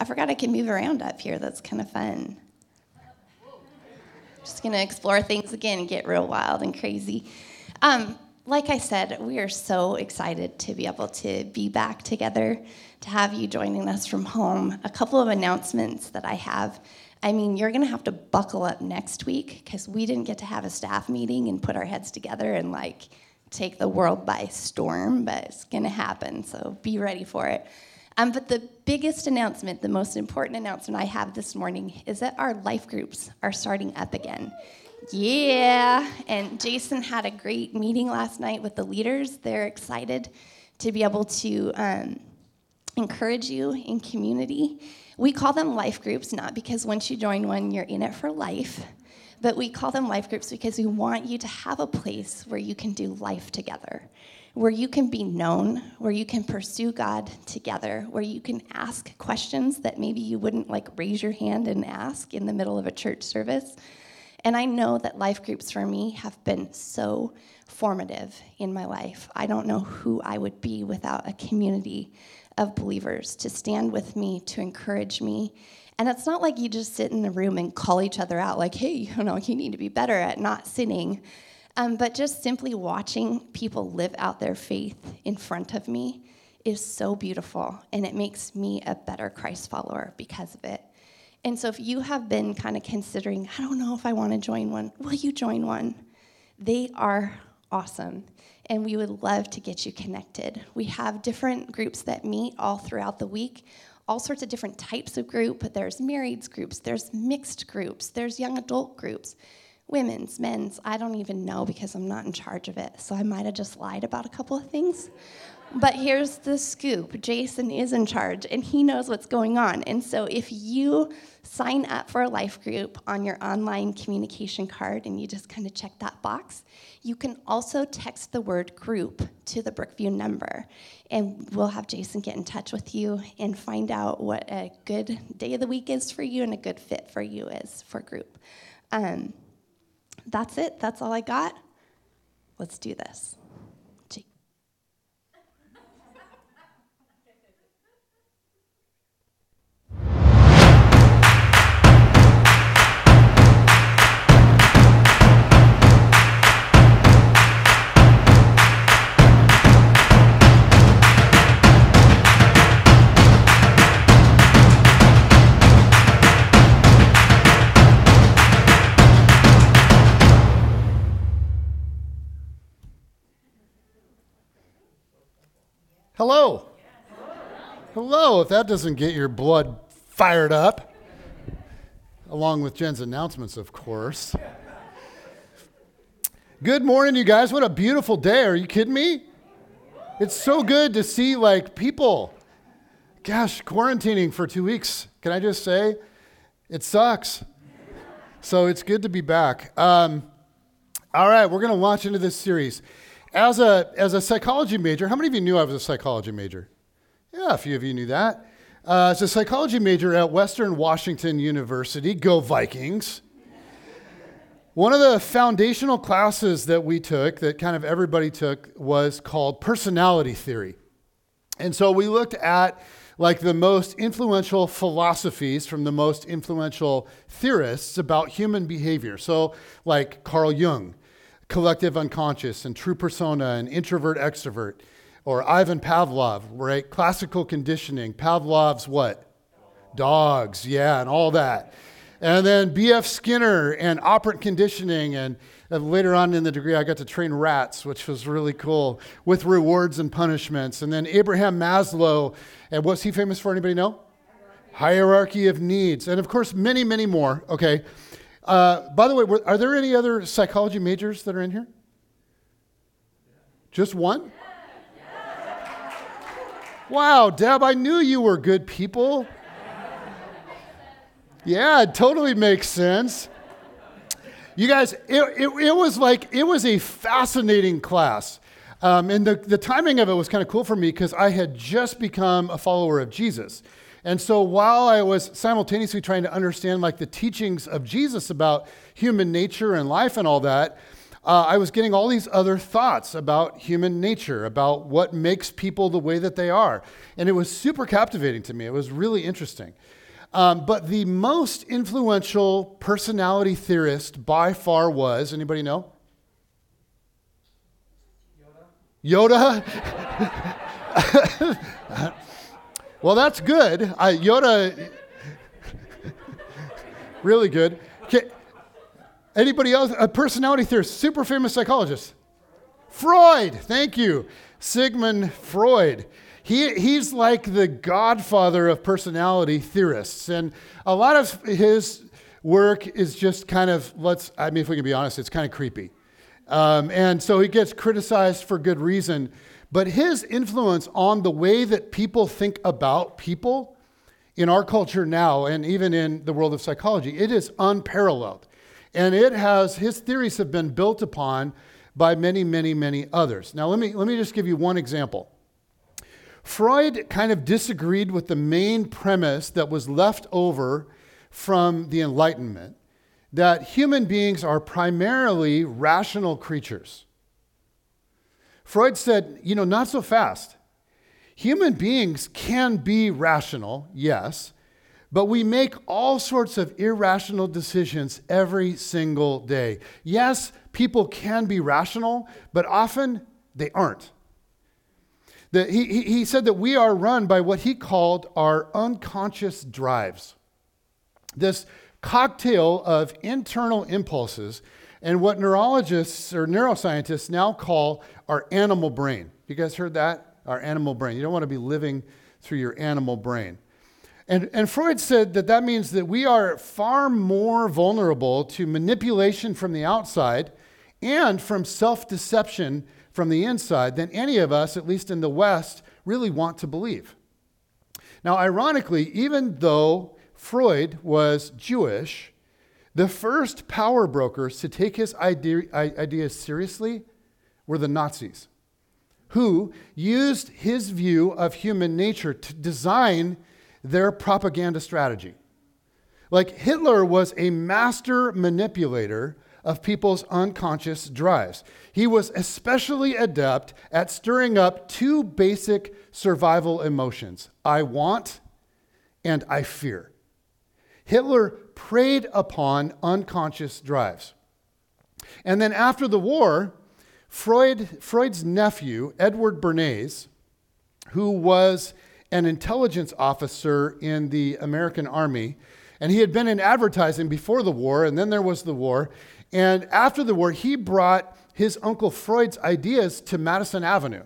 I forgot I can move around up here. That's kind of fun. Just going to explore things again and get real wild and crazy. Um, like I said, we are so excited to be able to be back together, to have you joining us from home. A couple of announcements that I have. I mean, you're going to have to buckle up next week because we didn't get to have a staff meeting and put our heads together and like take the world by storm, but it's going to happen. So be ready for it. Um, but the biggest announcement, the most important announcement I have this morning is that our life groups are starting up again. Yeah, and Jason had a great meeting last night with the leaders. They're excited to be able to um, encourage you in community. We call them life groups, not because once you join one, you're in it for life, but we call them life groups because we want you to have a place where you can do life together where you can be known, where you can pursue God together, where you can ask questions that maybe you wouldn't like raise your hand and ask in the middle of a church service. And I know that life groups for me have been so formative in my life. I don't know who I would be without a community of believers to stand with me, to encourage me. And it's not like you just sit in the room and call each other out, like, hey, you know, you need to be better at not sinning. Um, but just simply watching people live out their faith in front of me is so beautiful, and it makes me a better Christ follower because of it. And so, if you have been kind of considering, I don't know if I want to join one, will you join one? They are awesome, and we would love to get you connected. We have different groups that meet all throughout the week, all sorts of different types of group. There's marrieds groups, there's mixed groups, there's young adult groups women's, men's, I don't even know because I'm not in charge of it. So I might have just lied about a couple of things. But here's the scoop Jason is in charge and he knows what's going on. And so if you sign up for a life group on your online communication card and you just kind of check that box, you can also text the word group to the Brookview number. And we'll have Jason get in touch with you and find out what a good day of the week is for you and a good fit for you is for group. Um, that's it. That's all I got. Let's do this. Hello. Hello. If that doesn't get your blood fired up, along with Jen's announcements, of course. Good morning, you guys. What a beautiful day. Are you kidding me? It's so good to see like people. Gosh, quarantining for two weeks. Can I just say, it sucks. So it's good to be back. Um, all right, we're going to launch into this series. As a, as a psychology major, how many of you knew I was a psychology major? Yeah, a few of you knew that. Uh, as a psychology major at Western Washington University, go Vikings. One of the foundational classes that we took, that kind of everybody took, was called personality theory. And so we looked at like the most influential philosophies from the most influential theorists about human behavior. So, like Carl Jung, collective unconscious and true persona and introvert extrovert or Ivan Pavlov, right? Classical conditioning. Pavlov's what? Dogs, yeah, and all that. And then B.F. Skinner and operant conditioning. And later on in the degree, I got to train rats, which was really cool, with rewards and punishments. And then Abraham Maslow. And what's he famous for? Anybody know? Hierarchy of needs. And of course, many, many more. Okay. Uh, by the way, were, are there any other psychology majors that are in here? Just one? Wow, Deb, I knew you were good people. Yeah, it totally makes sense. You guys, it, it, it was like, it was a fascinating class. Um, and the, the timing of it was kind of cool for me because I had just become a follower of Jesus. And so while I was simultaneously trying to understand like the teachings of Jesus about human nature and life and all that, uh, I was getting all these other thoughts about human nature, about what makes people the way that they are. And it was super captivating to me. It was really interesting. Um, but the most influential personality theorist by far was anybody know? Yoda. Yoda? well, that's good. Yoda, really good. Okay. Anybody else? A personality theorist, super famous psychologist. Freud, thank you. Sigmund Freud. He, he's like the godfather of personality theorists. And a lot of his work is just kind of, let's, I mean, if we can be honest, it's kind of creepy. Um, and so he gets criticized for good reason. But his influence on the way that people think about people in our culture now, and even in the world of psychology, it is unparalleled. And it has, his theories have been built upon by many, many, many others. Now, let me, let me just give you one example. Freud kind of disagreed with the main premise that was left over from the Enlightenment that human beings are primarily rational creatures. Freud said, you know, not so fast. Human beings can be rational, yes, but we make all sorts of irrational decisions every single day. Yes, people can be rational, but often they aren't. The, he, he said that we are run by what he called our unconscious drives. This cocktail of internal impulses and what neurologists or neuroscientists now call our animal brain. You guys heard that? Our animal brain. You don't want to be living through your animal brain. And, and Freud said that that means that we are far more vulnerable to manipulation from the outside and from self deception from the inside than any of us, at least in the West, really want to believe. Now, ironically, even though Freud was Jewish, the first power brokers to take his idea, ideas seriously were the Nazis, who used his view of human nature to design their propaganda strategy. Like Hitler was a master manipulator of people's unconscious drives. He was especially adept at stirring up two basic survival emotions I want and I fear. Hitler preyed upon unconscious drives. And then after the war, Freud, Freud's nephew, Edward Bernays, who was an intelligence officer in the American Army, and he had been in advertising before the war, and then there was the war. And after the war, he brought his uncle Freud's ideas to Madison Avenue.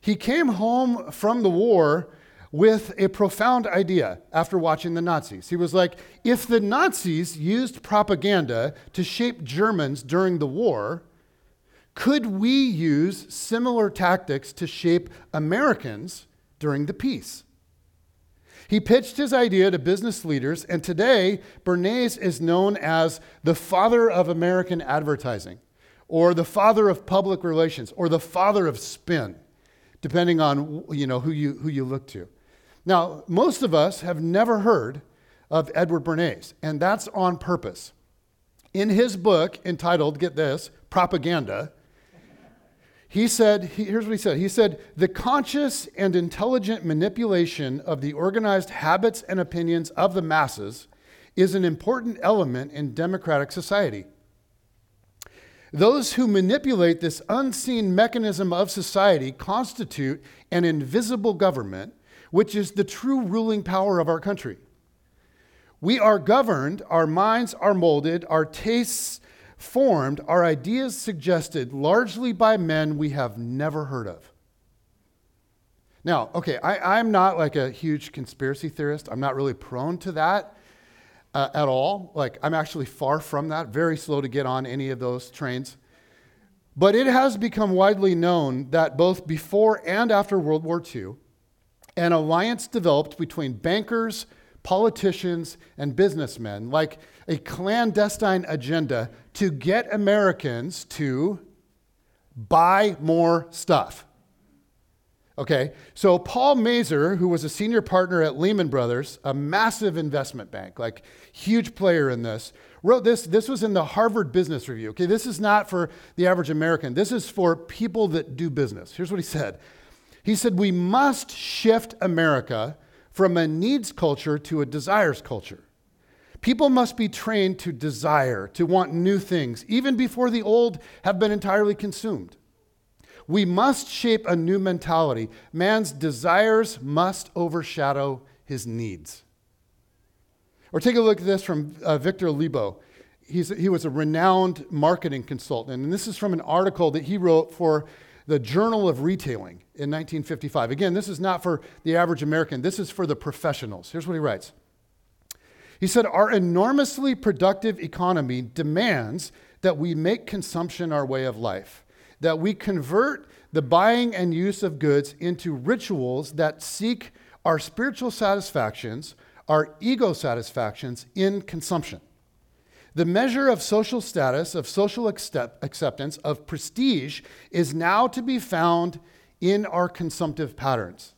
He came home from the war with a profound idea after watching the Nazis. He was like, if the Nazis used propaganda to shape Germans during the war, could we use similar tactics to shape Americans during the peace? He pitched his idea to business leaders, and today Bernays is known as the father of American advertising, or the father of public relations, or the father of spin, depending on you know, who, you, who you look to. Now, most of us have never heard of Edward Bernays, and that's on purpose. In his book entitled, get this, Propaganda, he said, here's what he said. He said, the conscious and intelligent manipulation of the organized habits and opinions of the masses is an important element in democratic society. Those who manipulate this unseen mechanism of society constitute an invisible government which is the true ruling power of our country. We are governed, our minds are molded, our tastes formed, our ideas suggested largely by men we have never heard of. Now, okay, I, am not like a huge conspiracy theorist. I'm not really prone to that uh, at all. Like, I'm actually far from that, very slow to get on any of those trains. But it has become widely known that both before and after World War II, an alliance developed between bankers, politicians, and businessmen, like a clandestine agenda to get Americans to buy more stuff. Okay, so Paul Mazur, who was a senior partner at Lehman Brothers, a massive investment bank, like huge player in this, wrote this. This was in the Harvard Business Review. Okay, this is not for the average American. This is for people that do business. Here's what he said. He said, "We must shift America from a needs culture to a desires culture. People must be trained to desire, to want new things, even before the old have been entirely consumed." We must shape a new mentality. Man's desires must overshadow his needs. Or take a look at this from uh, Victor Lebow. He's, he was a renowned marketing consultant, and this is from an article that he wrote for the Journal of Retailing in 1955. Again, this is not for the average American, this is for the professionals. Here's what he writes He said, Our enormously productive economy demands that we make consumption our way of life that we convert the buying and use of goods into rituals that seek our spiritual satisfactions, our ego satisfactions in consumption. The measure of social status, of social accept- acceptance, of prestige is now to be found in our consumptive patterns.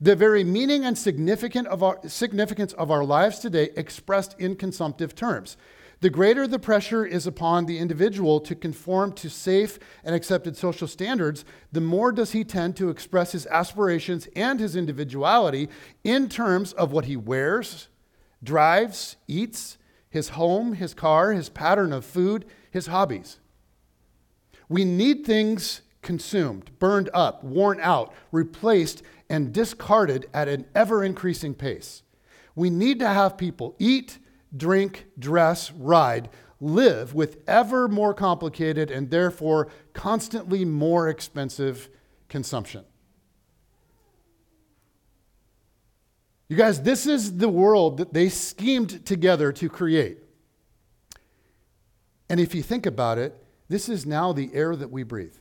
The very meaning and significance of our, significance of our lives today expressed in consumptive terms the greater the pressure is upon the individual to conform to safe and accepted social standards, the more does he tend to express his aspirations and his individuality in terms of what he wears, drives, eats, his home, his car, his pattern of food, his hobbies. We need things consumed, burned up, worn out, replaced, and discarded at an ever increasing pace. We need to have people eat, drink, dress, ride, live with ever more complicated and therefore constantly more expensive consumption. You guys, this is the world that they schemed together to create. And if you think about it, this is now the air that we breathe.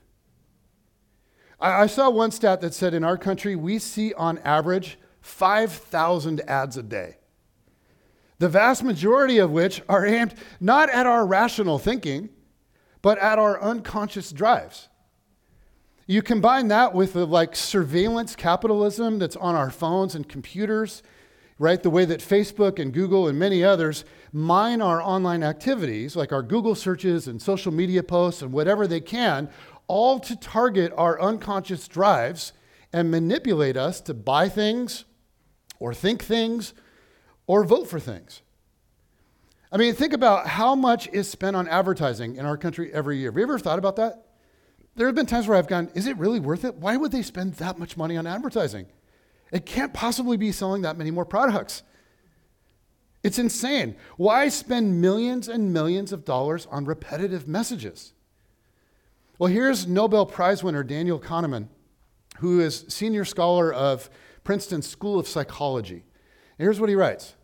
I, I saw one stat that said in our country, we see on average 5,000 ads a day the vast majority of which are aimed not at our rational thinking, but at our unconscious drives. You combine that with the like surveillance capitalism that's on our phones and computers, right? The way that Facebook and Google and many others mine our online activities, like our Google searches and social media posts and whatever they can, all to target our unconscious drives and manipulate us to buy things or think things or vote for things. I mean, think about how much is spent on advertising in our country every year. Have you ever thought about that? There have been times where I've gone, is it really worth it? Why would they spend that much money on advertising? It can't possibly be selling that many more products. It's insane. Why spend millions and millions of dollars on repetitive messages? Well, here's Nobel Prize winner Daniel Kahneman, who is senior scholar of Princeton School of Psychology. Here's what he writes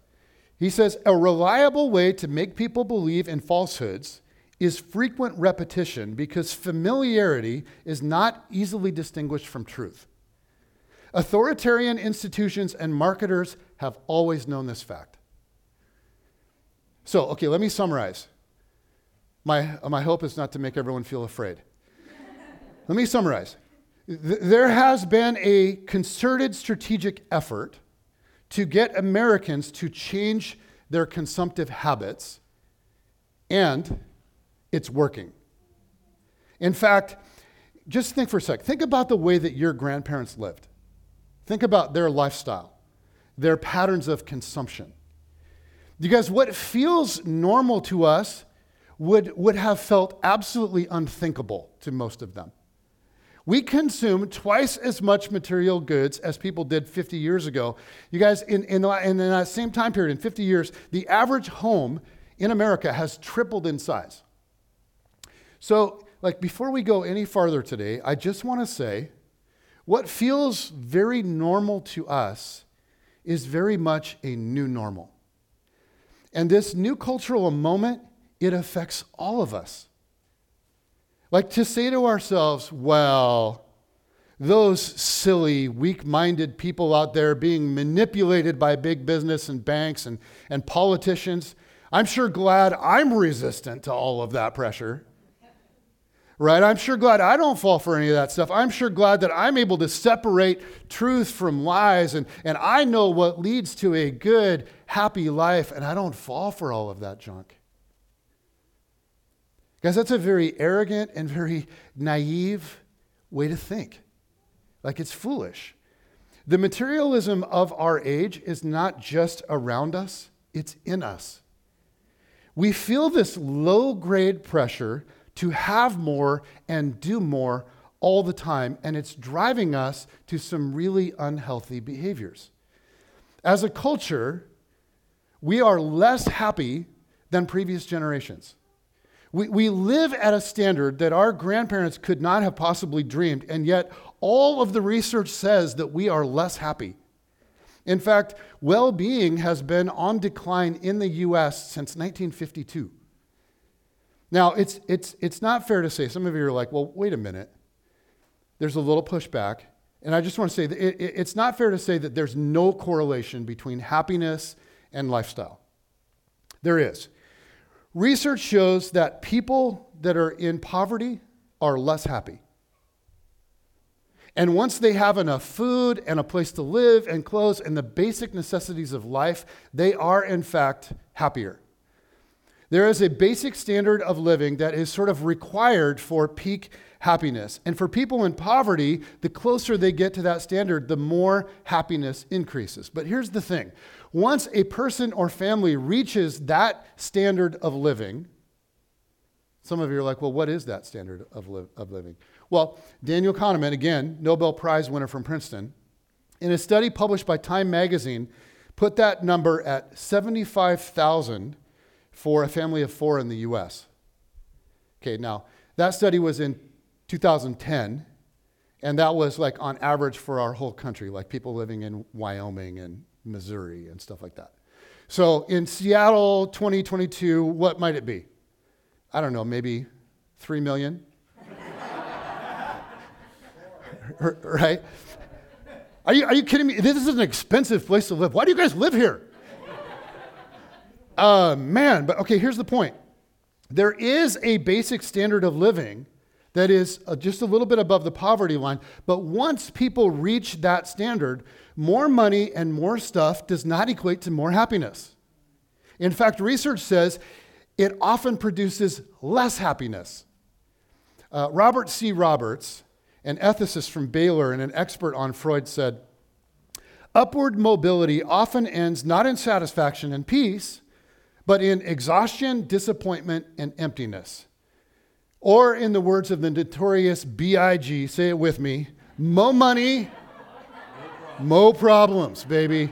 He says, A reliable way to make people believe in falsehoods is frequent repetition because familiarity is not easily distinguished from truth. Authoritarian institutions and marketers have always known this fact. So, okay, let me summarize. My, my hope is not to make everyone feel afraid. Let me summarize. There has been a concerted strategic effort to get Americans to change their consumptive habits, and it's working. In fact, just think for a sec. Think about the way that your grandparents lived. Think about their lifestyle, their patterns of consumption. Because what feels normal to us would, would have felt absolutely unthinkable to most of them. We consume twice as much material goods as people did 50 years ago. You guys, in, in, in that same time period, in 50 years, the average home in America has tripled in size. So, like, before we go any farther today, I just want to say what feels very normal to us is very much a new normal. And this new cultural moment, it affects all of us. Like to say to ourselves, well, those silly, weak minded people out there being manipulated by big business and banks and, and politicians, I'm sure glad I'm resistant to all of that pressure. right? I'm sure glad I don't fall for any of that stuff. I'm sure glad that I'm able to separate truth from lies and, and I know what leads to a good, happy life, and I don't fall for all of that junk. Guys, that's a very arrogant and very naive way to think. Like it's foolish. The materialism of our age is not just around us, it's in us. We feel this low grade pressure to have more and do more all the time, and it's driving us to some really unhealthy behaviors. As a culture, we are less happy than previous generations. We, we live at a standard that our grandparents could not have possibly dreamed, and yet all of the research says that we are less happy. In fact, well being has been on decline in the US since 1952. Now, it's, it's, it's not fair to say, some of you are like, well, wait a minute. There's a little pushback. And I just want to say that it, it, it's not fair to say that there's no correlation between happiness and lifestyle. There is. Research shows that people that are in poverty are less happy. And once they have enough food and a place to live and clothes and the basic necessities of life, they are in fact happier. There is a basic standard of living that is sort of required for peak happiness. And for people in poverty, the closer they get to that standard, the more happiness increases. But here's the thing once a person or family reaches that standard of living, some of you are like, well, what is that standard of, li- of living? Well, Daniel Kahneman, again, Nobel Prize winner from Princeton, in a study published by Time magazine, put that number at 75,000 for a family of four in the US. Okay, now, that study was in 2010, and that was like on average for our whole country, like people living in Wyoming and Missouri and stuff like that. So in Seattle 2022, what might it be? I don't know, maybe 3 million? right? Are you, are you kidding me? This is an expensive place to live. Why do you guys live here? Uh, man, but okay, here's the point. There is a basic standard of living that is uh, just a little bit above the poverty line, but once people reach that standard, more money and more stuff does not equate to more happiness. In fact, research says it often produces less happiness. Uh, Robert C. Roberts, an ethicist from Baylor and an expert on Freud, said Upward mobility often ends not in satisfaction and peace, but in exhaustion, disappointment, and emptiness. Or, in the words of the notorious B.I.G., say it with me mo money, mo problems, baby.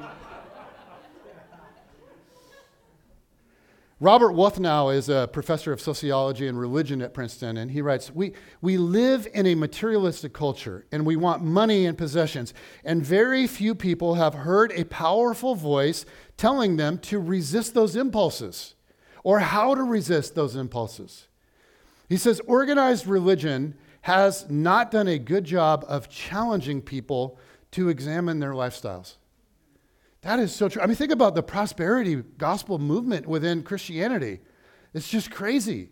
Robert Wuthnow is a professor of sociology and religion at Princeton, and he writes we, we live in a materialistic culture, and we want money and possessions, and very few people have heard a powerful voice telling them to resist those impulses or how to resist those impulses. He says organized religion has not done a good job of challenging people to examine their lifestyles. That is so true. I mean, think about the prosperity gospel movement within Christianity. It's just crazy.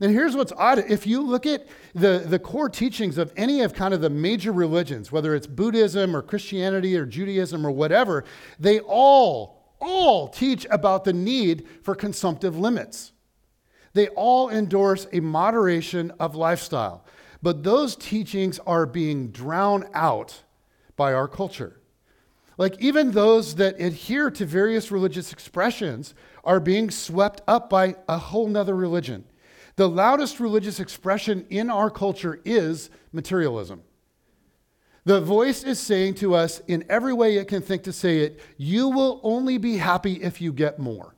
And here's what's odd. If you look at the, the core teachings of any of kind of the major religions, whether it's Buddhism or Christianity or Judaism or whatever, they all, all teach about the need for consumptive limits. They all endorse a moderation of lifestyle. But those teachings are being drowned out by our culture. Like, even those that adhere to various religious expressions are being swept up by a whole nother religion. The loudest religious expression in our culture is materialism. The voice is saying to us, in every way it can think to say it, you will only be happy if you get more.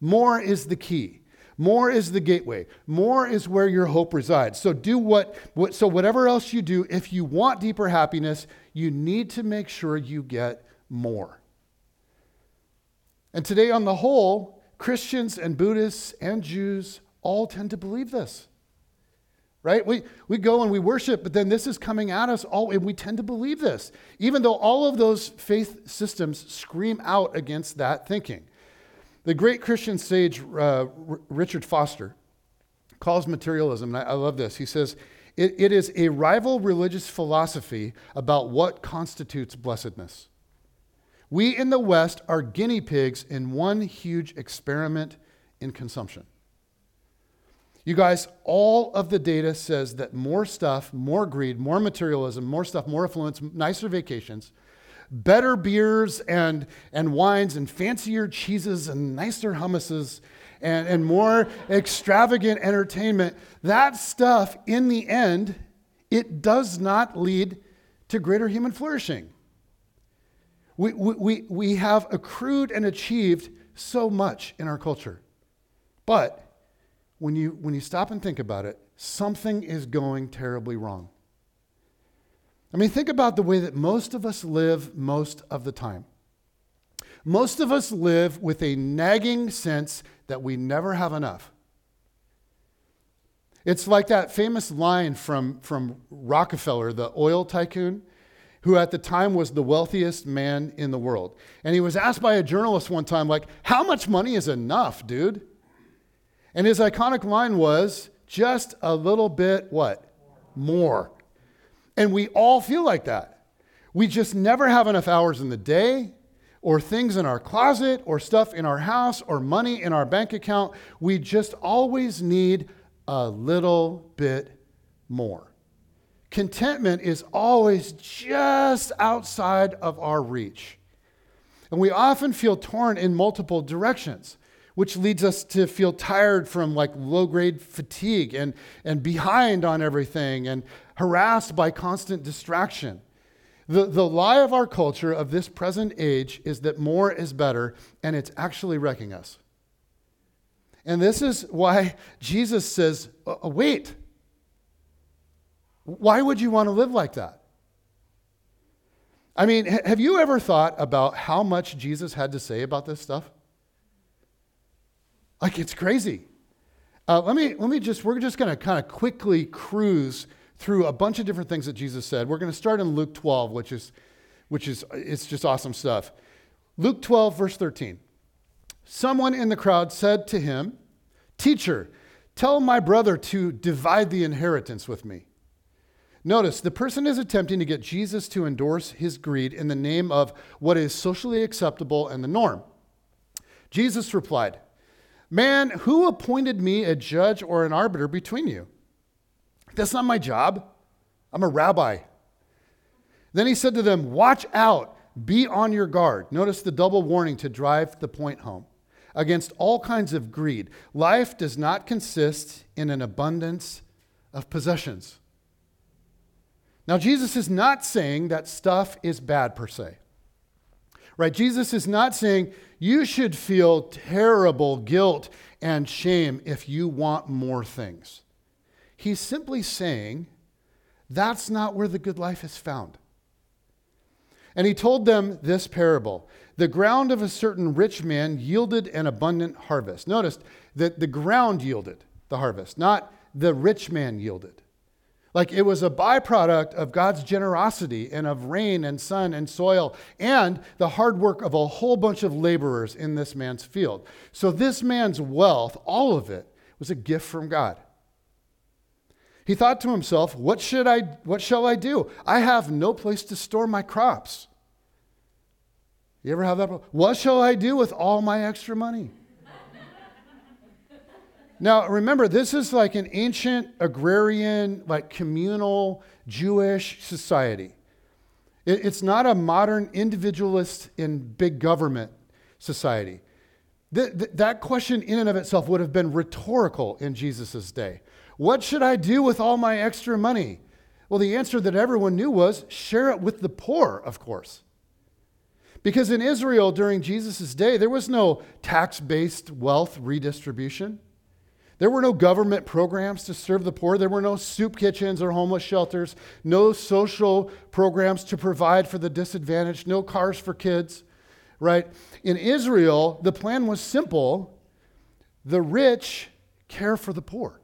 More is the key. More is the gateway. More is where your hope resides. So do what, what so whatever else you do, if you want deeper happiness, you need to make sure you get more. And today on the whole, Christians and Buddhists and Jews all tend to believe this. Right? We, we go and we worship, but then this is coming at us all, and we tend to believe this, even though all of those faith systems scream out against that thinking. The great Christian sage uh, Richard Foster calls materialism, and I, I love this. He says, it, it is a rival religious philosophy about what constitutes blessedness. We in the West are guinea pigs in one huge experiment in consumption. You guys, all of the data says that more stuff, more greed, more materialism, more stuff, more affluence, nicer vacations, better beers and, and wines and fancier cheeses and nicer hummuses and, and more extravagant entertainment, that stuff, in the end, it does not lead to greater human flourishing. We, we, we have accrued and achieved so much in our culture. But when you, when you stop and think about it, something is going terribly wrong. I mean, think about the way that most of us live most of the time. Most of us live with a nagging sense that we never have enough. It's like that famous line from, from Rockefeller, the oil tycoon, who at the time was the wealthiest man in the world. And he was asked by a journalist one time, like, how much money is enough, dude? And his iconic line was just a little bit what? More. And we all feel like that. We just never have enough hours in the day, or things in our closet, or stuff in our house, or money in our bank account. We just always need a little bit more. Contentment is always just outside of our reach. And we often feel torn in multiple directions which leads us to feel tired from like low grade fatigue and, and behind on everything and harassed by constant distraction. The, the lie of our culture of this present age is that more is better, and it's actually wrecking us. And this is why Jesus says, uh, wait, why would you want to live like that? I mean, have you ever thought about how much Jesus had to say about this stuff? Like it's crazy. Uh, let me let me just we're just going to kind of quickly cruise through a bunch of different things that Jesus said. We're going to start in Luke 12, which is which is it's just awesome stuff. Luke 12 verse 13. Someone in the crowd said to him, "Teacher, tell my brother to divide the inheritance with me." Notice the person is attempting to get Jesus to endorse his greed in the name of what is socially acceptable and the norm. Jesus replied, Man, who appointed me a judge or an arbiter between you? That's not my job. I'm a rabbi. Then he said to them, Watch out, be on your guard. Notice the double warning to drive the point home against all kinds of greed. Life does not consist in an abundance of possessions. Now, Jesus is not saying that stuff is bad per se. Right? Jesus is not saying you should feel terrible guilt and shame if you want more things. He's simply saying that's not where the good life is found. And he told them this parable The ground of a certain rich man yielded an abundant harvest. Notice that the ground yielded the harvest, not the rich man yielded. Like it was a byproduct of God's generosity and of rain and sun and soil and the hard work of a whole bunch of laborers in this man's field. So, this man's wealth, all of it, was a gift from God. He thought to himself, what, should I, what shall I do? I have no place to store my crops. You ever have that? What shall I do with all my extra money? Now, remember, this is like an ancient agrarian, like communal Jewish society. It, it's not a modern individualist in big government society. Th- th- that question, in and of itself, would have been rhetorical in Jesus' day. What should I do with all my extra money? Well, the answer that everyone knew was share it with the poor, of course. Because in Israel during Jesus' day, there was no tax based wealth redistribution. There were no government programs to serve the poor. There were no soup kitchens or homeless shelters, no social programs to provide for the disadvantaged, no cars for kids, right? In Israel, the plan was simple the rich care for the poor.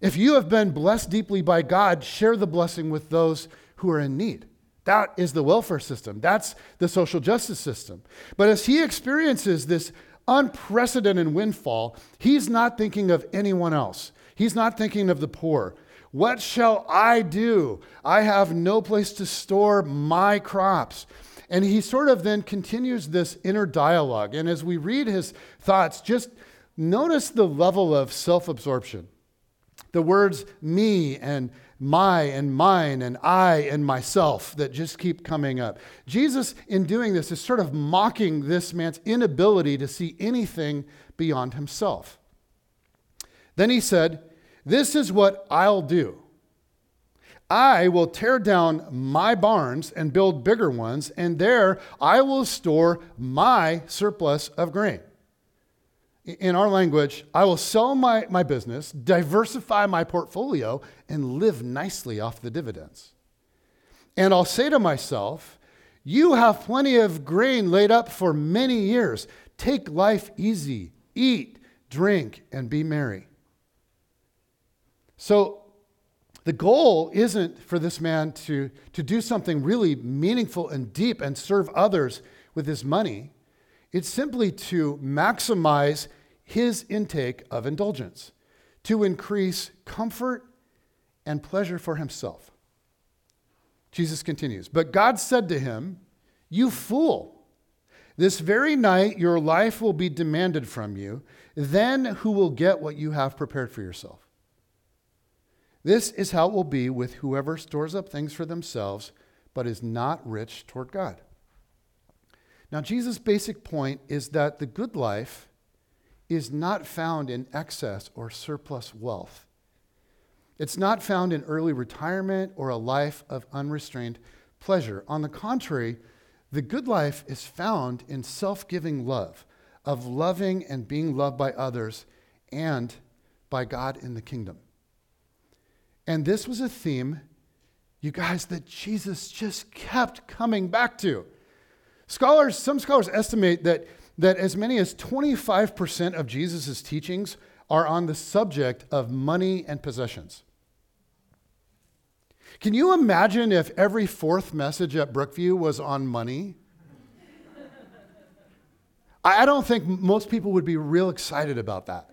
If you have been blessed deeply by God, share the blessing with those who are in need. That is the welfare system. That's the social justice system. But as he experiences this unprecedented windfall, he's not thinking of anyone else. He's not thinking of the poor. What shall I do? I have no place to store my crops. And he sort of then continues this inner dialogue. And as we read his thoughts, just notice the level of self absorption. The words me and my and mine and I and myself that just keep coming up. Jesus, in doing this, is sort of mocking this man's inability to see anything beyond himself. Then he said, This is what I'll do. I will tear down my barns and build bigger ones, and there I will store my surplus of grain in our language, I will sell my, my business, diversify my portfolio, and live nicely off the dividends. And I'll say to myself, You have plenty of grain laid up for many years. Take life easy, eat, drink, and be merry. So, the goal isn't for this man to, to do something really meaningful and deep and serve others with his money. It's simply to maximize his intake of indulgence, to increase comfort and pleasure for himself. Jesus continues, But God said to him, You fool, this very night your life will be demanded from you. Then who will get what you have prepared for yourself? This is how it will be with whoever stores up things for themselves, but is not rich toward God. Now, Jesus' basic point is that the good life is not found in excess or surplus wealth. It's not found in early retirement or a life of unrestrained pleasure. On the contrary, the good life is found in self giving love, of loving and being loved by others and by God in the kingdom. And this was a theme, you guys, that Jesus just kept coming back to. Scholars, some scholars estimate that, that as many as 25% of Jesus' teachings are on the subject of money and possessions. Can you imagine if every fourth message at Brookview was on money? I don't think most people would be real excited about that.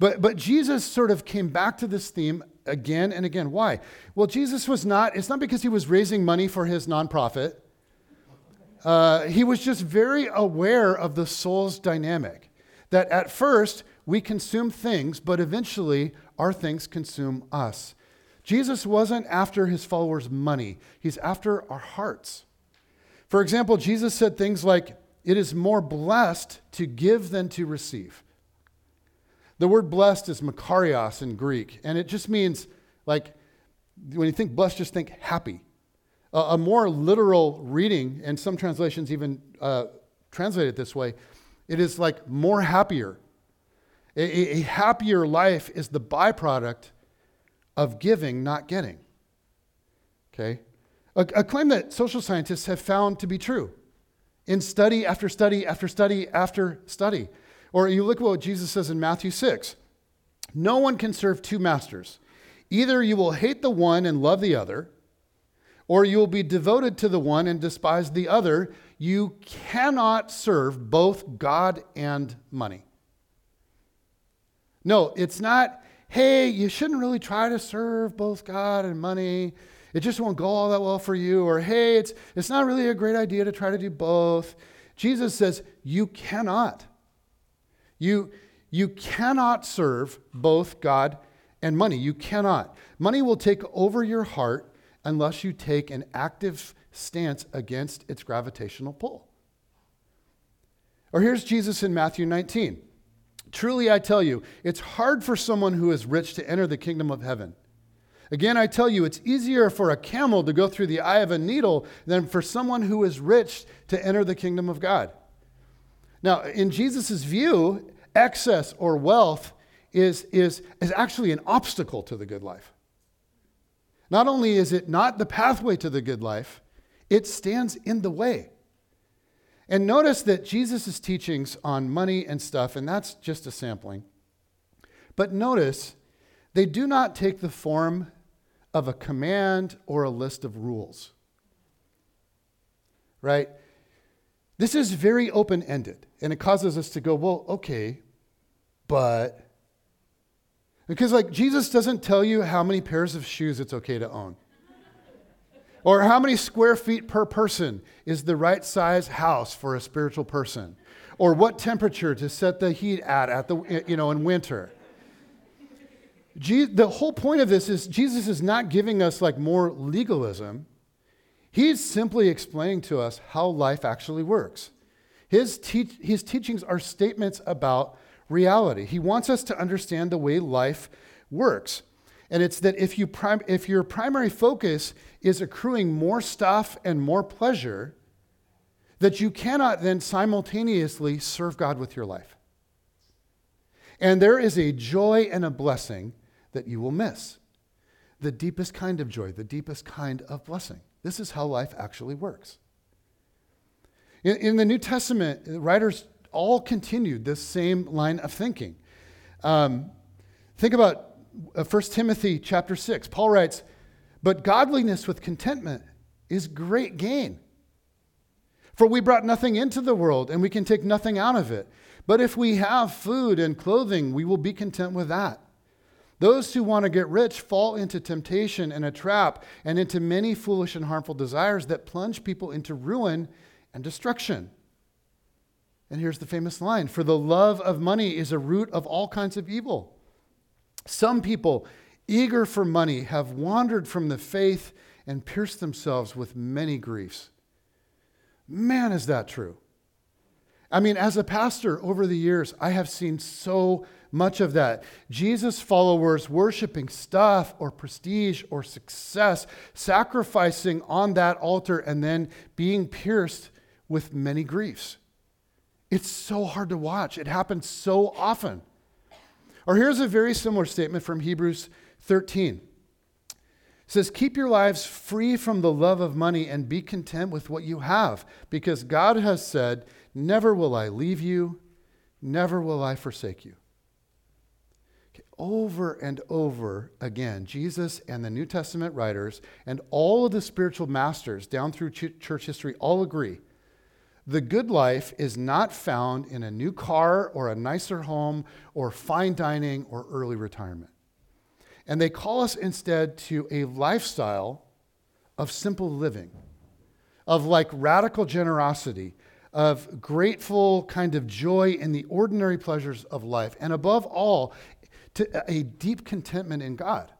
But, but Jesus sort of came back to this theme again and again. Why? Well, Jesus was not, it's not because he was raising money for his nonprofit. Uh, he was just very aware of the soul's dynamic. That at first we consume things, but eventually our things consume us. Jesus wasn't after his followers' money, he's after our hearts. For example, Jesus said things like, It is more blessed to give than to receive. The word blessed is makarios in Greek, and it just means like, when you think blessed, just think happy. A, more literal reading, and some translations even uh, translate it this way, it is like more happier. A, a happier life is the byproduct of giving, not getting. Okay? A, a, claim that social scientists have found to be true in study after study after study after study. Or you look at what Jesus says in Matthew 6 No one can serve two masters. Either you will hate the one and love the other, or you will be devoted to the one and despise the other. You cannot serve both God and money. No, it's not, hey, you shouldn't really try to serve both God and money. It just won't go all that well for you. Or, hey, it's, it's not really a great idea to try to do both. Jesus says, you cannot. You, you cannot serve both God and money. You cannot. Money will take over your heart unless you take an active stance against its gravitational pull. Or here's Jesus in Matthew 19. Truly, I tell you, it's hard for someone who is rich to enter the kingdom of heaven. Again, I tell you, it's easier for a camel to go through the eye of a needle than for someone who is rich to enter the kingdom of God. Now, in Jesus' view, excess or wealth is, is, is actually an obstacle to the good life. Not only is it not the pathway to the good life, it stands in the way. And notice that Jesus' teachings on money and stuff, and that's just a sampling, but notice they do not take the form of a command or a list of rules. Right? This is very open ended, and it causes us to go, well, okay, but. Because, like, Jesus doesn't tell you how many pairs of shoes it's okay to own, or how many square feet per person is the right size house for a spiritual person, or what temperature to set the heat at, at the, you know, in winter. the whole point of this is Jesus is not giving us like more legalism. He's simply explaining to us how life actually works. His, te- his teachings are statements about reality. He wants us to understand the way life works. And it's that if, you prim- if your primary focus is accruing more stuff and more pleasure, that you cannot then simultaneously serve God with your life. And there is a joy and a blessing that you will miss. The deepest kind of joy, the deepest kind of blessing. This is how life actually works. In, in the New Testament, writers all continued this same line of thinking. Um, think about uh, 1 Timothy chapter 6. Paul writes, But godliness with contentment is great gain. For we brought nothing into the world, and we can take nothing out of it. But if we have food and clothing, we will be content with that. Those who want to get rich fall into temptation and a trap and into many foolish and harmful desires that plunge people into ruin and destruction. And here's the famous line For the love of money is a root of all kinds of evil. Some people, eager for money, have wandered from the faith and pierced themselves with many griefs. Man, is that true? I mean, as a pastor over the years, I have seen so much of that. Jesus' followers worshiping stuff or prestige or success, sacrificing on that altar, and then being pierced with many griefs. It's so hard to watch. It happens so often. Or here's a very similar statement from Hebrews 13. It says, Keep your lives free from the love of money and be content with what you have, because God has said, Never will I leave you, never will I forsake you over and over again, Jesus and the New Testament writers and all of the spiritual masters down through church history all agree the good life is not found in a new car or a nicer home or fine dining or early retirement. And they call us instead to a lifestyle of simple living, of like radical generosity, of grateful kind of joy in the ordinary pleasures of life. And above all, to a deep contentment in God.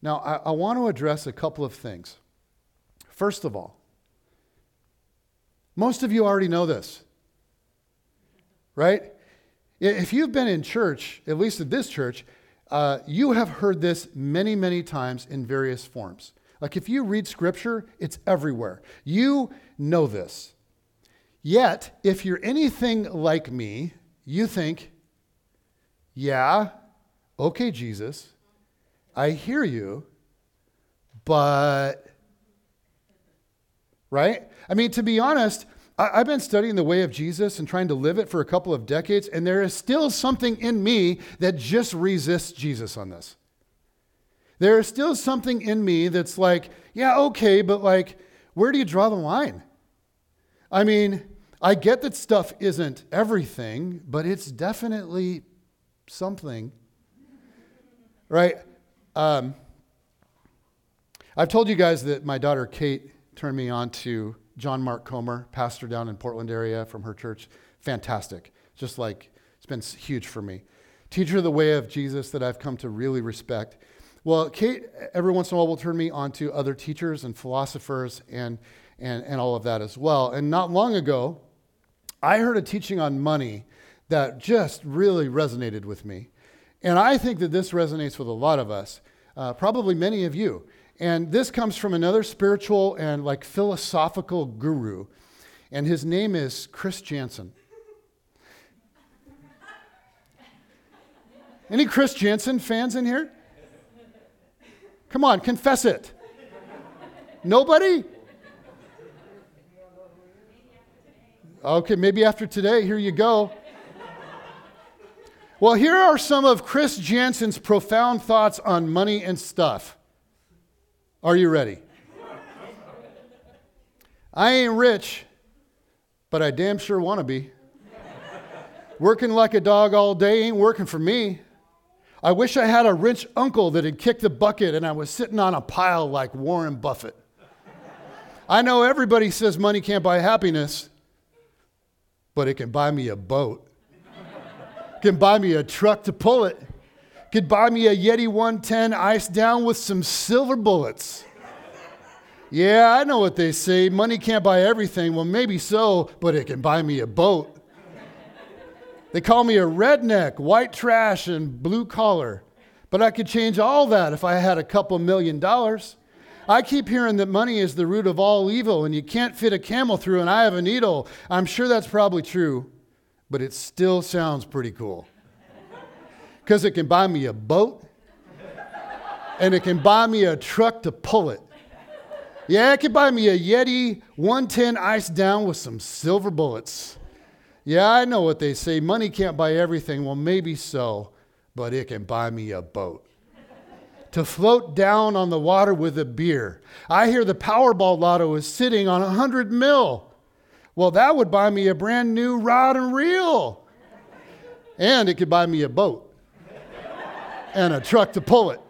Now, I, I want to address a couple of things. First of all, most of you already know this, right? If you've been in church, at least at this church, uh, you have heard this many, many times in various forms. Like if you read scripture, it's everywhere. You know this. Yet, if you're anything like me, you think, yeah, okay, Jesus, I hear you, but, right? I mean, to be honest, I, have been studying the way of Jesus and trying to live it for a couple of decades, and there is still something in me that just resists Jesus on this. There is still something in me that's like, yeah, okay, but like, where do you draw the line? I mean, I get that stuff isn't everything, but it's definitely something. Right? Um, I've told you guys that my daughter Kate turned me on to John Mark Comer, pastor down in Portland area from her church. Fantastic. Just like it's been huge for me. Teacher of the way of Jesus that I've come to really respect. Well, Kate, every once in a while, will turn me on to other teachers and philosophers and, and, and all of that as well. And not long ago, I heard a teaching on money that just really resonated with me. And I think that this resonates with a lot of us, uh, probably many of you. And this comes from another spiritual and like philosophical guru, and his name is Chris Janson. Any Chris Janson fans in here? Come on, confess it. Nobody? Okay, maybe after today, here you go. Well, here are some of Chris Janson's profound thoughts on money and stuff. Are you ready? I ain't rich, but I damn sure want to be. Working like a dog all day ain't working for me. I wish I had a rich uncle that had kicked the bucket and I was sitting on a pile like Warren Buffett. I know everybody says money can't buy happiness, but it can buy me a boat. Can buy me a truck to pull it. Can buy me a Yeti 110 iced down with some silver bullets. Yeah, I know what they say. Money can't buy everything. Well, maybe so, but it can buy me a boat. They call me a redneck, white trash, and blue collar. But I could change all that if I had a couple million dollars. I keep hearing that money is the root of all evil and you can't fit a camel through an eye of a needle. I'm sure that's probably true, but it still sounds pretty cool. Because it can buy me a boat and it can buy me a truck to pull it. Yeah, it can buy me a Yeti 110 ice down with some silver bullets. Yeah, I know what they say. Money can't buy everything. Well, maybe so, but it can buy me a boat. to float down on the water with a beer. I hear the Powerball lotto is sitting on a 100 mil. Well, that would buy me a brand new rod and reel. And it could buy me a boat and a truck to pull it.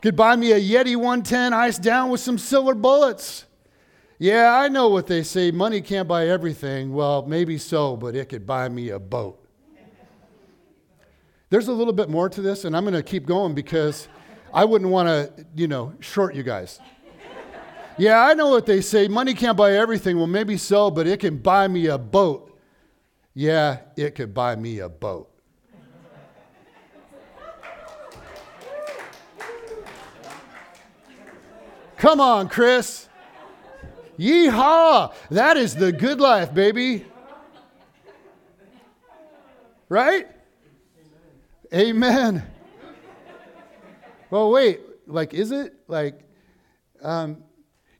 Could buy me a Yeti 110 ice down with some silver bullets. Yeah, I know what they say money can't buy everything. Well, maybe so, but it could buy me a boat. There's a little bit more to this, and I'm going to keep going because I wouldn't want to, you know, short you guys. Yeah, I know what they say money can't buy everything. Well, maybe so, but it can buy me a boat. Yeah, it could buy me a boat. Come on, Chris. Yeehaw! That is the good life, baby. Right? Amen. Well, wait, like, is it? Like, um,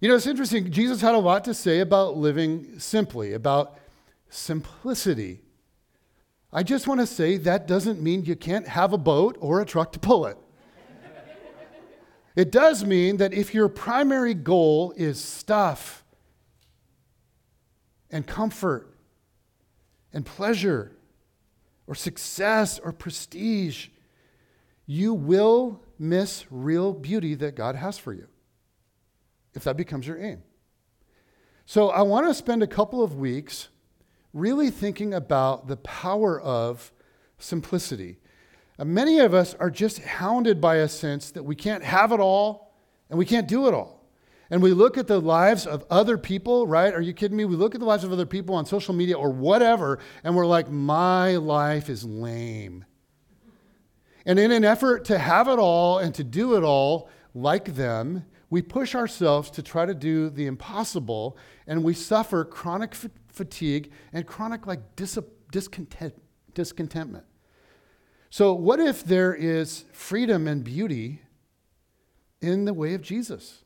you know, it's interesting. Jesus had a lot to say about living simply, about simplicity. I just want to say that doesn't mean you can't have a boat or a truck to pull it. It does mean that if your primary goal is stuff, and comfort and pleasure or success or prestige, you will miss real beauty that God has for you if that becomes your aim. So, I want to spend a couple of weeks really thinking about the power of simplicity. Uh, many of us are just hounded by a sense that we can't have it all and we can't do it all and we look at the lives of other people, right? Are you kidding me? We look at the lives of other people on social media or whatever, and we're like, my life is lame. And in an effort to have it all and to do it all like them, we push ourselves to try to do the impossible, and we suffer chronic f- fatigue and chronic like dis- discontent, discontentment. So, what if there is freedom and beauty in the way of Jesus?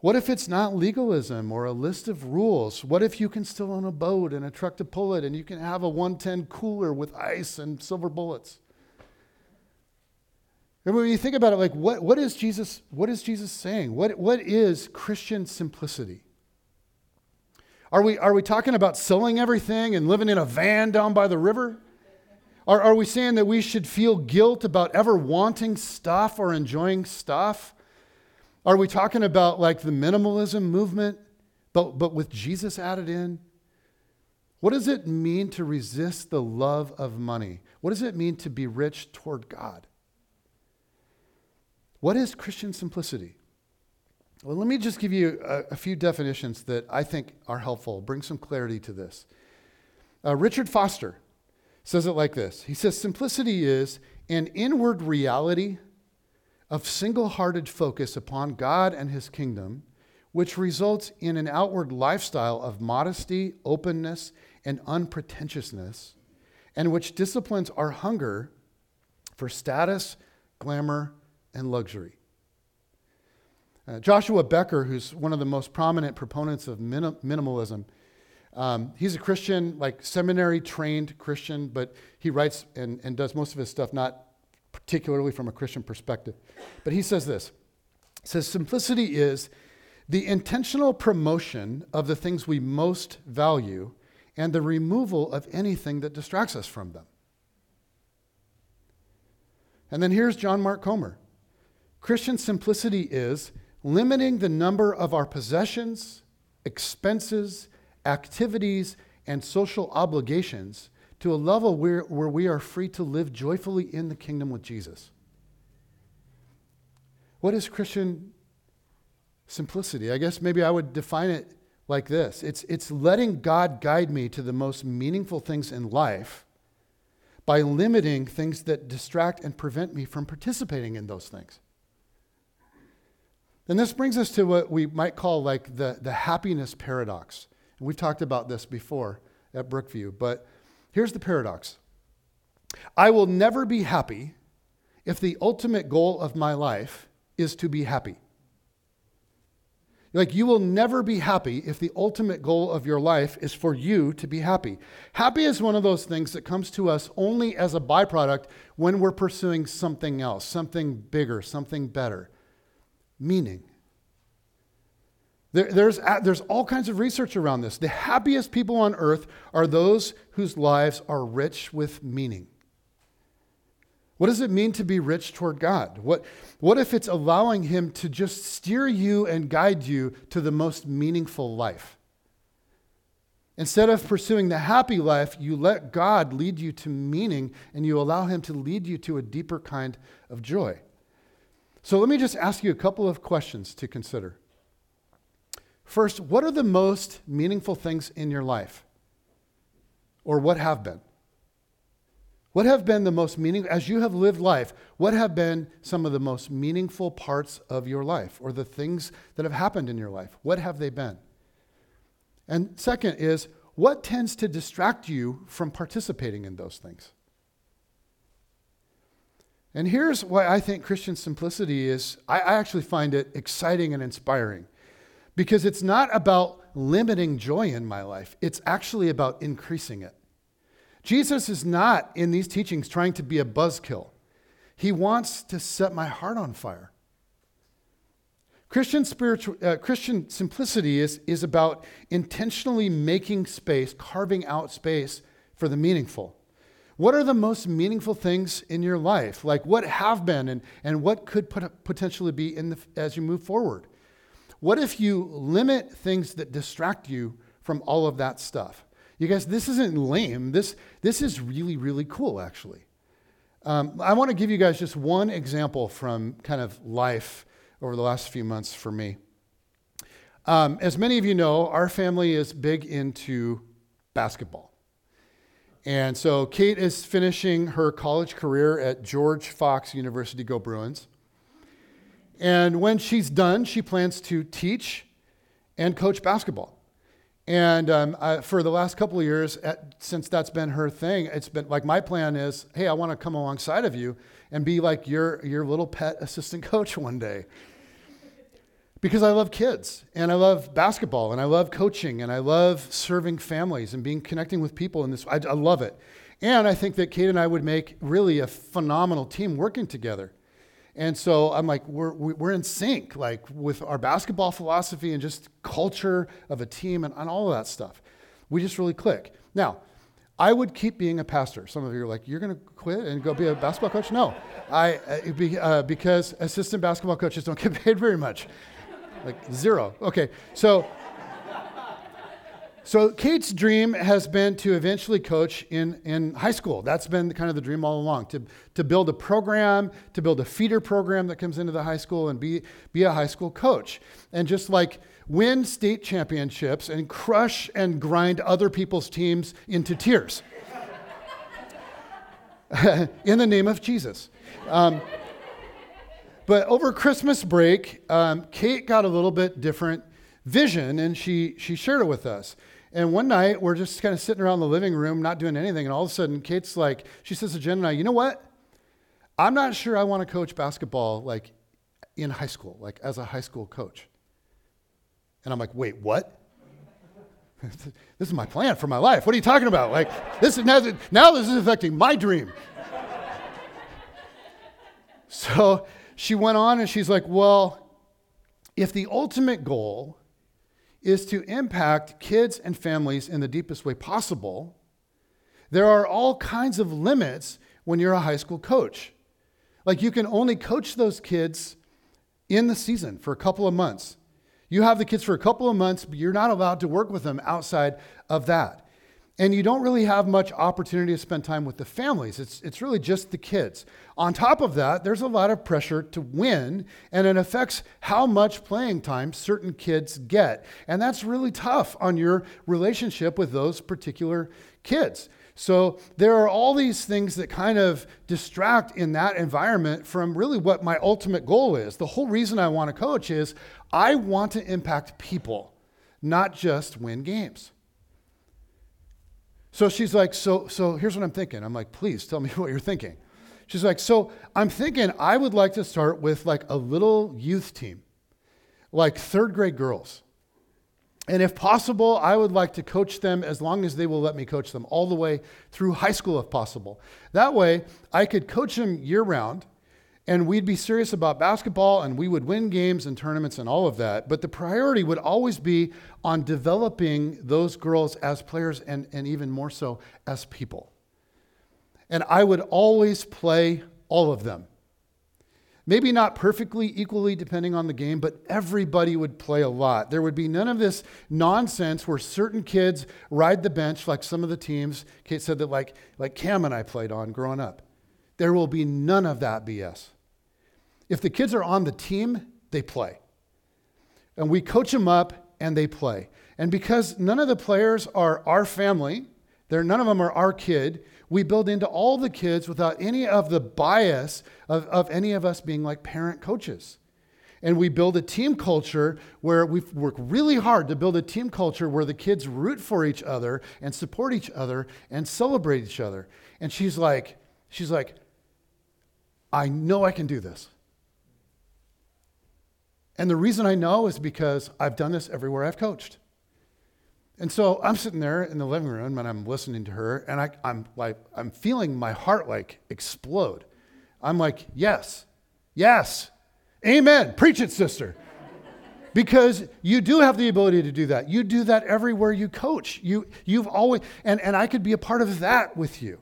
What if it's not legalism or a list of rules? What if you can still own a boat and a truck to pull it and you can have a 110 cooler with ice and silver bullets? And when you think about it, like what, what is Jesus, what is Jesus saying? What, what is Christian simplicity? Are we, are we talking about selling everything and living in a van down by the river? Are, are we saying that we should feel guilt about ever wanting stuff or enjoying stuff? Are we talking about like the minimalism movement, but, but with Jesus added in? What does it mean to resist the love of money? What does it mean to be rich toward God? What is Christian simplicity? Well, let me just give you a, a few definitions that I think are helpful, bring some clarity to this. Uh, Richard Foster says it like this He says, Simplicity is an inward reality of single hearted focus upon God and his kingdom, which results in an outward lifestyle of modesty, openness, and unpretentiousness, and which disciplines our hunger for status, glamour, and luxury. Uh, Joshua Becker, who's one of the most prominent proponents of minim- minimalism, um, he's a Christian, like seminary trained Christian, but he writes and, and does most of his stuff not particularly from a Christian perspective. But he says this. Says simplicity is the intentional promotion of the things we most value and the removal of anything that distracts us from them. And then here's John Mark Comer Christian simplicity is limiting the number of our possessions, expenses, activities, and social obligations to a level where, where we are free to live joyfully in the kingdom with Jesus. What is Christian simplicity? I guess maybe I would define it like this it's, it's letting God guide me to the most meaningful things in life by limiting things that distract and prevent me from participating in those things. And this brings us to what we might call like the, the happiness paradox. We've talked about this before at Brookview, but here's the paradox I will never be happy if the ultimate goal of my life is to be happy. Like, you will never be happy if the ultimate goal of your life is for you to be happy. Happy is one of those things that comes to us only as a byproduct when we're pursuing something else, something bigger, something better. Meaning. There, there's, there's all kinds of research around this. The happiest people on earth are those whose lives are rich with meaning. What does it mean to be rich toward God? What, what if it's allowing Him to just steer you and guide you to the most meaningful life? Instead of pursuing the happy life, you let God lead you to meaning and you allow Him to lead you to a deeper kind of joy. So let me just ask you a couple of questions to consider. First, what are the most meaningful things in your life? Or what have been? What have been the most meaningful, as you have lived life, what have been some of the most meaningful parts of your life or the things that have happened in your life? What have they been? And second is, what tends to distract you from participating in those things? And here's why I think Christian simplicity is, I, I actually find it exciting and inspiring. Because it's not about limiting joy in my life, it's actually about increasing it. Jesus is not in these teachings trying to be a buzzkill. He wants to set my heart on fire. Christian, spiritual, uh, Christian simplicity is, is about intentionally making space, carving out space for the meaningful. What are the most meaningful things in your life? Like what have been and, and what could put, potentially be in the, as you move forward? What if you limit things that distract you from all of that stuff? You guys, this isn't lame. This, this is really, really cool, actually. Um, I want to give you guys just one example from kind of life over the last few months for me. Um, as many of you know, our family is big into basketball. And so Kate is finishing her college career at George Fox University, go Bruins. And when she's done, she plans to teach and coach basketball. And um, I, for the last couple of years, at, since that's been her thing, it's been like my plan is, hey, I want to come alongside of you and be like your your little pet assistant coach one day. Because I love kids and I love basketball and I love coaching and I love serving families and being connecting with people in this. I, I love it. And I think that Kate and I would make really a phenomenal team working together. And so I'm like, we're, we're in sync, like with our basketball philosophy and just culture of a team and, and all of that stuff. We just really click. Now, I would keep being a pastor. Some of you are like, you're going to quit and go be a basketball coach? No, I, uh, uh, because assistant basketball coaches don't get paid very much, like zero. Okay, so so Kate's dream has been to eventually coach in, in high school. That's been kind of the dream all along, to, to build a program, to build a feeder program that comes into the high school and be, be a high school coach. And just like win state championships and crush and grind other people's teams into tears. in the name of Jesus. Um, but over Christmas break, um, Kate got a little bit different vision and she, she shared it with us. And one night, we're just kind of sitting around the living room, not doing anything. And all of a sudden, Kate's like, she says to Jen and I, you know what? I'm not sure I want to coach basketball like in high school, like as a high school coach. And I'm like, wait, what? this is my plan for my life. What are you talking about? Like, this is now, now this is affecting my dream. so she went on and she's like, well, if the ultimate goal is to impact kids and families in the deepest way possible, there are all kinds of limits when you're a high school coach. Like you can only coach those kids in the season for a couple of months. You have the kids for a couple of months, but you're not allowed to work with them outside of that. And you don't really have much opportunity to spend time with the families. It's, it's really just the kids. On top of that, there's a lot of pressure to win, and it affects how much playing time certain kids get. And that's really tough on your relationship with those particular kids. So there are all these things that kind of distract in that environment from really what my ultimate goal is. The whole reason I want to coach is I want to impact people, not just win games. So she's like, so, so here's what I'm thinking. I'm like, please tell me what you're thinking. She's like, so I'm thinking I would like to start with like a little youth team, like third grade girls. And if possible, I would like to coach them as long as they will let me coach them all the way through high school, if possible. That way, I could coach them year round, and we'd be serious about basketball, and we would win games and tournaments and all of that. But the priority would always be on developing those girls as players and, and even more so as people. And I would always play all of them. Maybe not perfectly equally depending on the game, but everybody would play a lot. There would be none of this nonsense where certain kids ride the bench like some of the teams Kate said that like like Cam and I played on growing up. There will be none of that BS. If the kids are on the team, they play. And we coach them up and they play. And because none of the players are our family, they're, none of them are our kid, we build into all the kids without any of the bias of, of any of us being like parent coaches. And we build a team culture where we work really hard to build a team culture where the kids root for each other and support each other and celebrate each other. And she's like, she's like, I know I can do this. And the reason I know is because I've done this everywhere I've coached. And so I'm sitting there in the living room and I'm listening to her, and I, am like, I'm feeling my heart like explode. I'm like, yes, yes, amen. Preach it, sister. because you do have the ability to do that. You do that everywhere you coach. You, you've always, and, and I could be a part of that with you.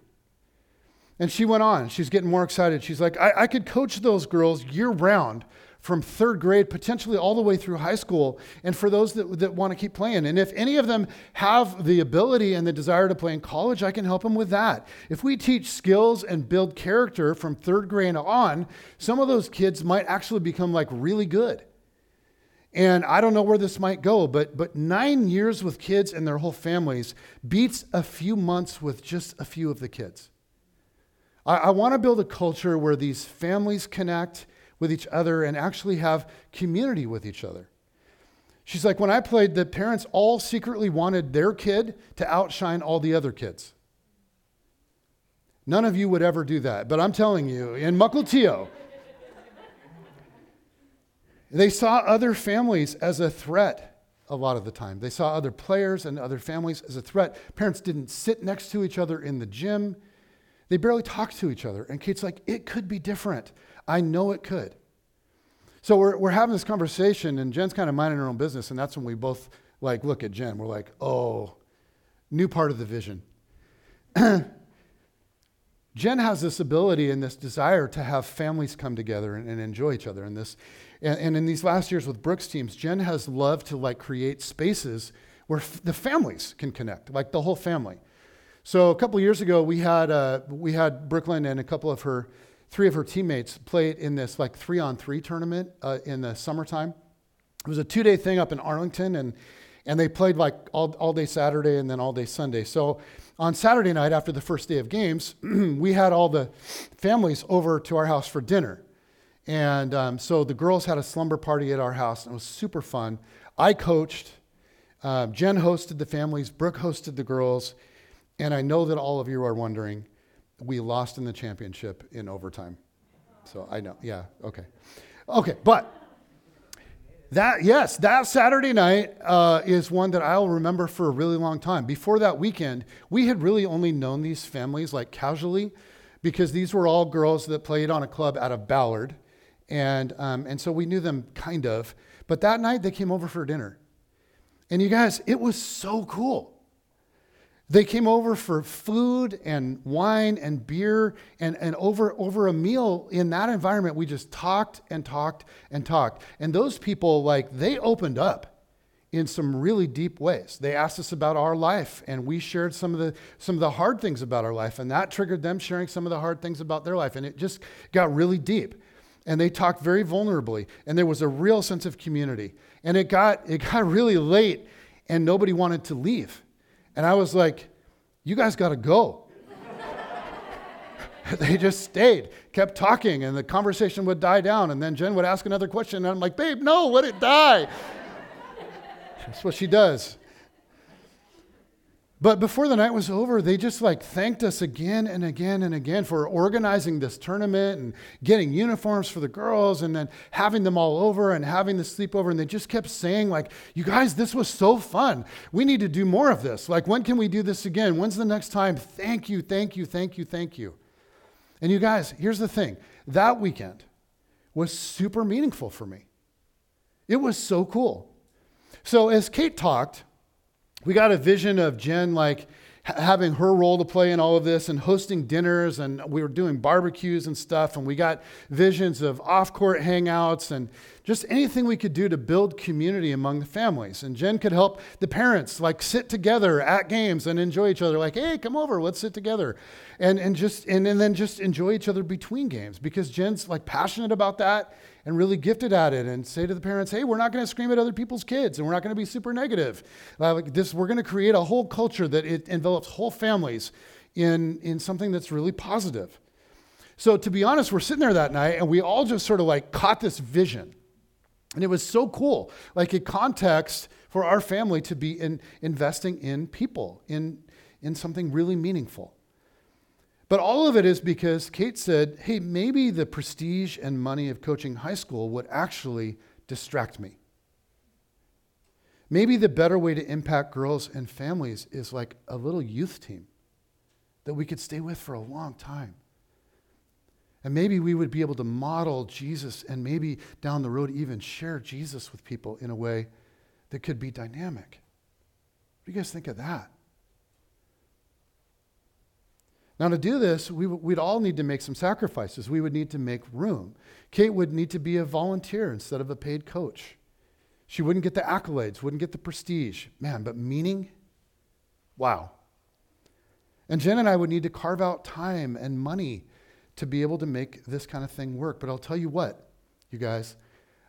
And she went on. She's getting more excited. She's like, I, I could coach those girls year round from third grade, potentially all the way through high school, and for those that, that want to keep playing. And if any of them have the ability and the desire to play in college, I can help them with that. If we teach skills and build character from third grade on, some of those kids might actually become like really good. And I don't know where this might go, but, but nine years with kids and their whole families beats a few months with just a few of the kids. I, I want to build a culture where these families connect with each other and actually have community with each other. She's like, when I played, the parents all secretly wanted their kid to outshine all the other kids. None of you would ever do that, but I'm telling you, in Mukilteo, they saw other families as a threat a lot of the time. They saw other players and other families as a threat. Parents didn't sit next to each other in the gym. They barely talked to each other. And Kate's like, it could be different. I know it could. So we're, we're having this conversation, and Jen's kind of minding her own business, and that's when we both like look at Jen. We're like, oh, new part of the vision. Jen has this ability and this desire to have families come together and, and enjoy each other. And this, and, and, in these last years with Brooke's teams, Jen has loved to like create spaces where f- the families can connect, like the whole family. So a couple years ago, we had uh, we had Brooklyn and a couple of her three of her teammates played in this like three on three tournament uh, in the summertime. It was a two day thing up in Arlington, and, and they played like all, all day Saturday and then all day Sunday. So on Saturday night, after the first day of games, we had all the families over to our house for dinner. And um, so the girls had a slumber party at our house, and it was super fun. I coached. Uh, Jen hosted the families, Brooke hosted the girls, and I know that all of you are wondering we lost in the championship in overtime. So I know, yeah, okay. Okay, but that, yes, that Saturday night uh, is one that I'll remember for a really long time. Before that weekend, we had really only known these families like casually because these were all girls that played on a club out of Ballard. And, um, and so we knew them kind of. But that night they came over for dinner. And you guys, it was so cool. They came over for food and wine and beer, and, and over, over a meal in that environment, we just talked and talked and talked. And those people, like, they opened up in some really deep ways. They asked us about our life, and we shared some of the some of the hard things about our life, and that triggered them sharing some of the hard things about their life, and it just got really deep. And they talked very vulnerably, and there was a real sense of community. And it got it got really late, and nobody wanted to leave. And I was like, you guys got to go. they just stayed, kept talking, and the conversation would die down. And then Jen would ask another question, and I'm like, babe, no, let it die. That's what she does. But before the night was over, they just like thanked us again and again and again for organizing this tournament and getting uniforms for the girls and then having them all over and having the sleepover. And they just kept saying, like, you guys, this was so fun. We need to do more of this. Like, when can we do this again? When's the next time? Thank you, thank you, thank you, thank you. And you guys, here's the thing that weekend was super meaningful for me. It was so cool. So, as Kate talked, we got a vision of Jen like having her role to play in all of this and hosting dinners and we were doing barbecues and stuff and we got visions of off-court hangouts and just anything we could do to build community among the families. And jen could help the parents like sit together at games and enjoy each other like hey come over let's sit together. And, and just and, and then just enjoy each other between games because jen's like passionate about that and really gifted at it and say to the parents, hey, we're not going to scream at other people's kids and we're not going to be super negative. Uh, like this, we're going to create a whole culture that it envelops whole families in, in something that's really positive. So to be honest, we're sitting there that night and we all just sort of like caught this vision. And it was so cool, like a context for our family to be in investing in people, in, in something really meaningful. But all of it is because Kate said, hey, maybe the prestige and money of coaching high school would actually distract me. Maybe the better way to impact girls and families is like a little youth team that we could stay with for a long time. And maybe we would be able to model Jesus and maybe down the road even share Jesus with people in a way that could be dynamic. What do you guys think of that? Now, to do this, we, would all need to make some sacrifices. We would need to make room. Kate would need to be a volunteer instead of a paid coach. She wouldn't get the accolades, wouldn't get the prestige. Man, but meaning? Wow. And Jen and I would need to carve out time and money to be able to make this kind of thing work. But I'll tell you what, you guys,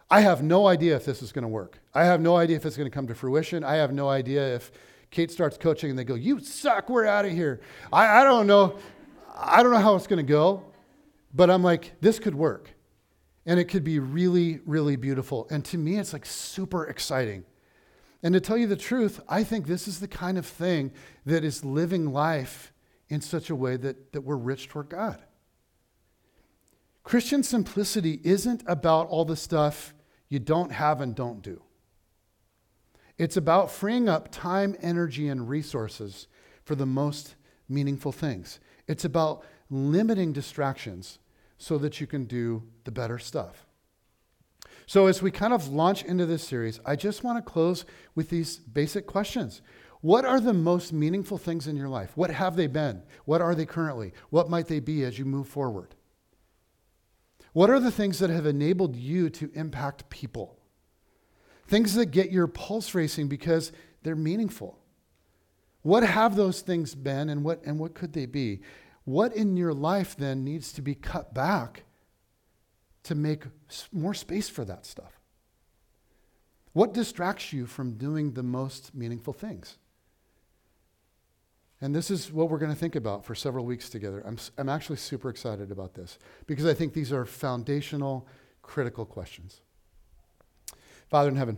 I have no idea if this is going to work. I have no idea if it's going to come to fruition. I have no idea if Kate starts coaching and they go, You suck, we're out of here. I, I don't know. I don't know how it's going to go, but I'm like, This could work. And it could be really, really beautiful. And to me, it's like super exciting. And to tell you the truth, I think this is the kind of thing that is living life in such a way that, that we're rich toward God. Christian simplicity isn't about all the stuff you don't have and don't do. It's about freeing up time, energy, and resources for the most meaningful things. It's about limiting distractions so that you can do the better stuff. So, as we kind of launch into this series, I just want to close with these basic questions. What are the most meaningful things in your life? What have they been? What are they currently? What might they be as you move forward? What are the things that have enabled you to impact people? Things that get your pulse racing because they're meaningful. What have those things been and what, and what could they be? What in your life then needs to be cut back to make more space for that stuff? What distracts you from doing the most meaningful things? And this is what we're going to think about for several weeks together. I'm, I'm actually super excited about this because I think these are foundational, critical questions. Father in heaven,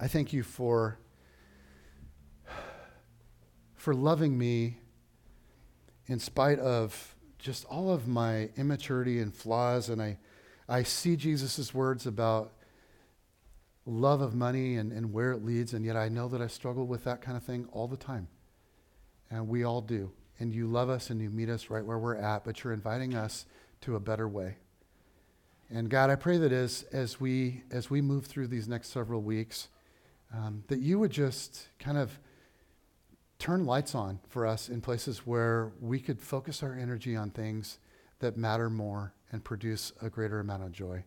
I thank you for, for loving me in spite of just all of my immaturity and flaws. And I, I see Jesus' words about love of money and, and where it leads, and yet I know that I struggle with that kind of thing all the time. And we all do. And you love us and you meet us right where we're at, but you're inviting us to a better way. And God, I pray that as, as, we, as we move through these next several weeks, um, that you would just kind of turn lights on for us in places where we could focus our energy on things that matter more and produce a greater amount of joy.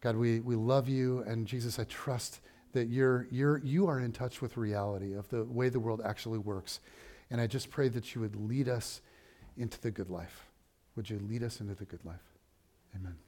God, we, we love you, and Jesus, I trust that you're, you're, you are in touch with reality of the way the world actually works. And I just pray that you would lead us into the good life. Would you lead us into the good life? Amen.